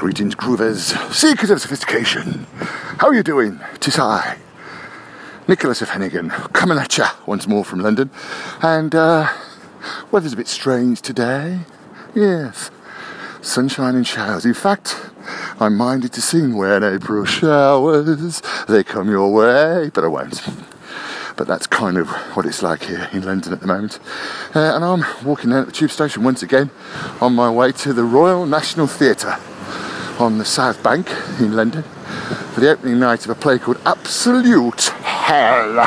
Greetings, groovers, seekers of sophistication. How are you doing? Tis I, Nicholas of Hennigan, coming at ya once more from London. And uh, weather's a bit strange today. Yes, sunshine and showers. In fact, I'm minded to sing when April showers they come your way, but I won't. But that's kind of what it's like here in London at the moment. Uh, and I'm walking down at the tube station once again on my way to the Royal National Theatre on the South Bank in London for the opening night of a play called Absolute Hell.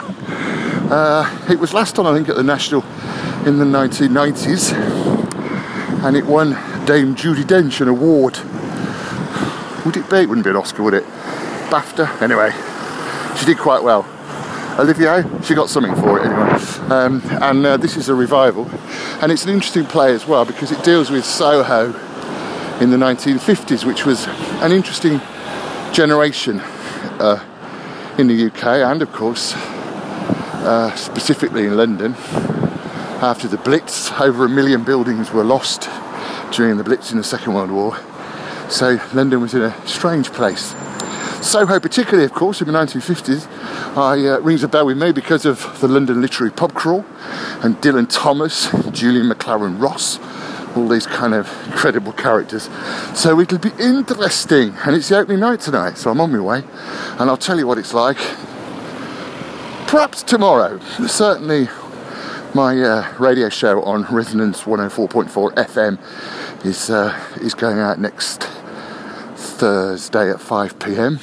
Uh, it was last on, I think, at the National in the 1990s, and it won Dame Judi Dench an award. Would it be? It wouldn't be an Oscar, would it? BAFTA? Anyway, she did quite well. Olivier, she got something for it anyway. Um, and uh, this is a revival, and it's an interesting play as well because it deals with Soho in the 1950s, which was an interesting generation uh, in the UK and, of course, uh, specifically in London. After the Blitz, over a million buildings were lost during the Blitz in the Second World War. So London was in a strange place. Soho, particularly, of course, in the 1950s, I, uh, rings a bell with me because of the London Literary Pub Crawl and Dylan Thomas, Julian Maclaren-Ross, all these kind of incredible characters. So it'll be interesting, and it's the opening night tonight, so I'm on my way, and I'll tell you what it's like. Perhaps tomorrow, certainly my uh, radio show on Resonance 104.4 FM is uh, is going out next Thursday at 5 pm.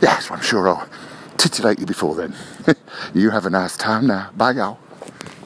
Yes, I'm sure I'll titillate you before then. you have a nice time now. Bye, y'all.